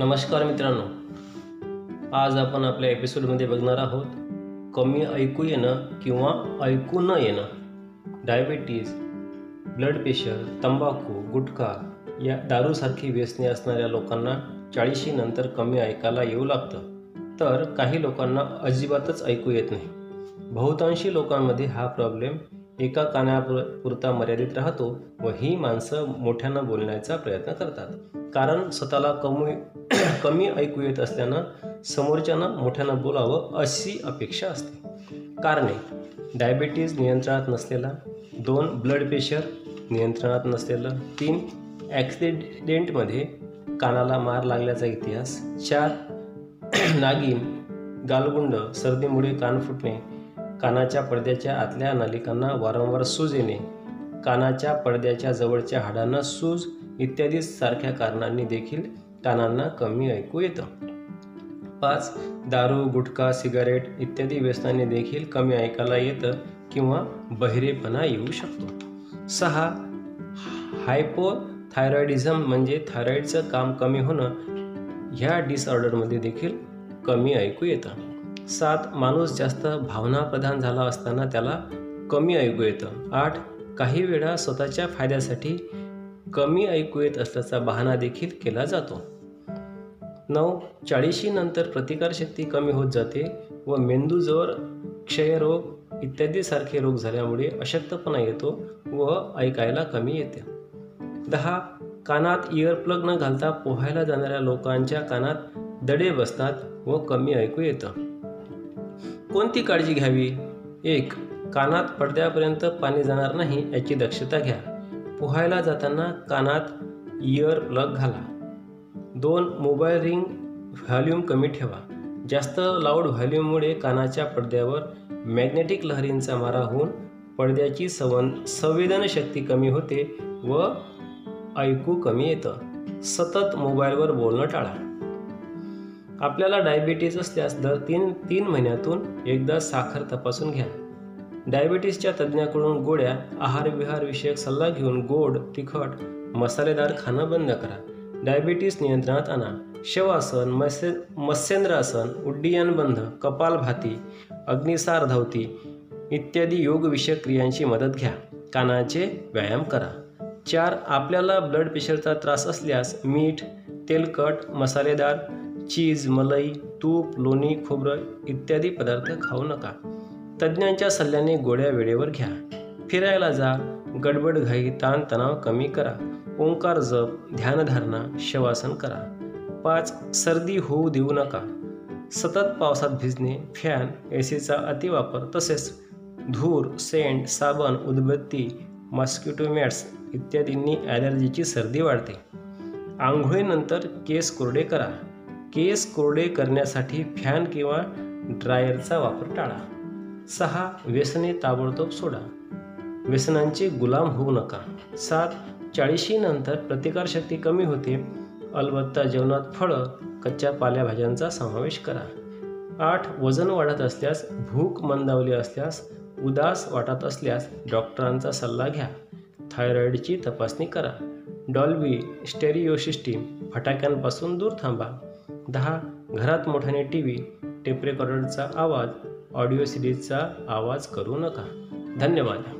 नमस्कार मित्रांनो. आज आपण आपल्या एपिसोडमध्ये बघणार आहोत कमी ऐकू येणं किंवा ऐकू न येणं. डायबिटीज ब्लड प्रेशर तंबाखू गुटखा या दारूसारखी व्यसने असणाऱ्या लोकांना चाळीशी नंतर कमी ऐकायला येऊ लागतं. तर काही लोकांना अजिबातच ऐकू येत नाही. बहुतांशी लोकांमध्ये हा प्रॉब्लेम एका कानापुरता मर्यादित राहतो व ही माणसं मोठ्यानं बोलण्याचा प्रयत्न करतात. कारण स्वतःला कमी कमी ऐकू येत असल्यानं समोरच्यानं मोठ्यानं बोलावं अशी अपेक्षा असते. कारणे डायबिटीज नियंत्रणात नसलेला दोन ब्लड प्रेशर नियंत्रणात नसलेलं तीन ॲक्सिडेंटमध्ये कानाला मार लागल्याचा इतिहास चार नागिन गालगुंड सर्दीमुळे कान फुटणे कानाच्या पडद्याच्या आतल्या नलिकांना वारंवार सूज येणे. कानाच्या पडद्याच्या जवळच्या हाडांना सूज इत्यादी सारख्या कारणांनी देखील कानांना कमी ऐकू येतं. पाच दारू गुटखा सिगारेट इत्यादी व्यसनांनी देखील कमी ऐकायला येतं किंवा बहिरेपणा येऊ शकतो. सहा हायपोथायरॉइडिझम म्हणजे थायरॉईडचं काम कमी होणं ह्या डिसऑर्डरमध्ये देखील कमी ऐकू येतं. सात माणूस जास्त भावनाप्रधान झाला असताना त्याला कमी ऐकू येतं. आठ काही वेळा स्वतःच्या फायद्यासाठी कमी ऐकू येत असल्याचा बहाणा देखील केला जातो. नऊ चाळीशी नंतर प्रतिकारशक्ती कमी होत जाते व मेंदूजवळ क्षयरोग इत्यादीसारखे रोग झाल्यामुळे अशक्तपणा येतो व ऐकायला कमी येते. दहा कानात इयरप्लग न घालता पोहायला जाणाऱ्या लोकांच्या कानात दडे बसतात व कमी ऐकू येतं. कोणती काळजी घ्यावी? एक कानात पडद्यापर्यंत पाणी जाणार नाही याची दक्षता घ्या. पोहायला जाताना कानात इयर प्लग घाला. दोन मोबाईल रिंग व्हॉल्यूम कमी ठेवा. जास्त लाऊड व्हॉल्यूममुळे कानाच्या पडद्यावर मॅग्नेटिक लहरींचा मारा होऊन पडद्याची संवन संवेदनशक्ती कमी होते व ऐकू कमी येतं. सतत मोबाईलवर बोलणं टाळा. आपल्याला डायबिटीज असल्यास दर तीन तीन महिन्यातून एकदा साखर तपासून घ्या. डायबिटीसच्या तज्ज्ञाकडून गोळ्या आहार विहार विषयक सल्ला घेऊन गोड तिखट मसालेदार खाणं बंद करा. डायबिटीस नियंत्रणात आणा. शवासन मत्स्य मत्स्येंद्रासन उड्डीयन बंध कपालभाती अग्निसार धावती इत्यादी योगविषयक क्रियांची मदत घ्या. कानाचे व्यायाम करा. चार आपल्याला ब्लड प्रेशरचा त्रास असल्यास मीठ तेलकट मसालेदार चीज मलाई तूप लोणी खोबरं इत्यादी पदार्थ खाऊ नका. तज्ज्ञांच्या सल्ल्याने गोळ्या वेळेवर घ्या. फिरायला जा. गडबड घाई ताणतणाव कमी करा. ओंकार जप ध्यानधारणा शवासन करा. पाच सर्दी होऊ देऊ नका. सतत पावसात भिजणे फॅन ए सीचा अतिवापर तसेच धूर सेंट साबण उदबत्ती मॉस्किटो मॅट्स इत्यादींनी ॲलर्जीची सर्दी वाढते. आंघोळीनंतर केस कोरडे करा. केस कोरडे करण्यासाठी फॅन किंवा ड्रायरचा वापर टाळा. सहा व्यसने ताबडतोब सोडा. व्यसनांचे गुलाम होऊ नका. सात चाळीशी नंतर प्रतिकारशक्ती कमी होते. अलबत्ता जेवणात फळं कच्च्या पालेभाज्यांचा समावेश करा. आठ वजन वाढत असल्यास भूक मंदावली असल्यास उदास वाटत असल्यास डॉक्टरांचा सल्ला घ्या. थायरॉईडची तपासणी करा. डॉल्बी स्टेरिओ सिस्टीम फटाक्यांपासून दूर थांबा. दहा घरात मोठ्याने टी व्ही टेप रेकॉर्डरचा आवाज ऑडिओ सिरीजचा आवाज करू नका. धन्यवाद.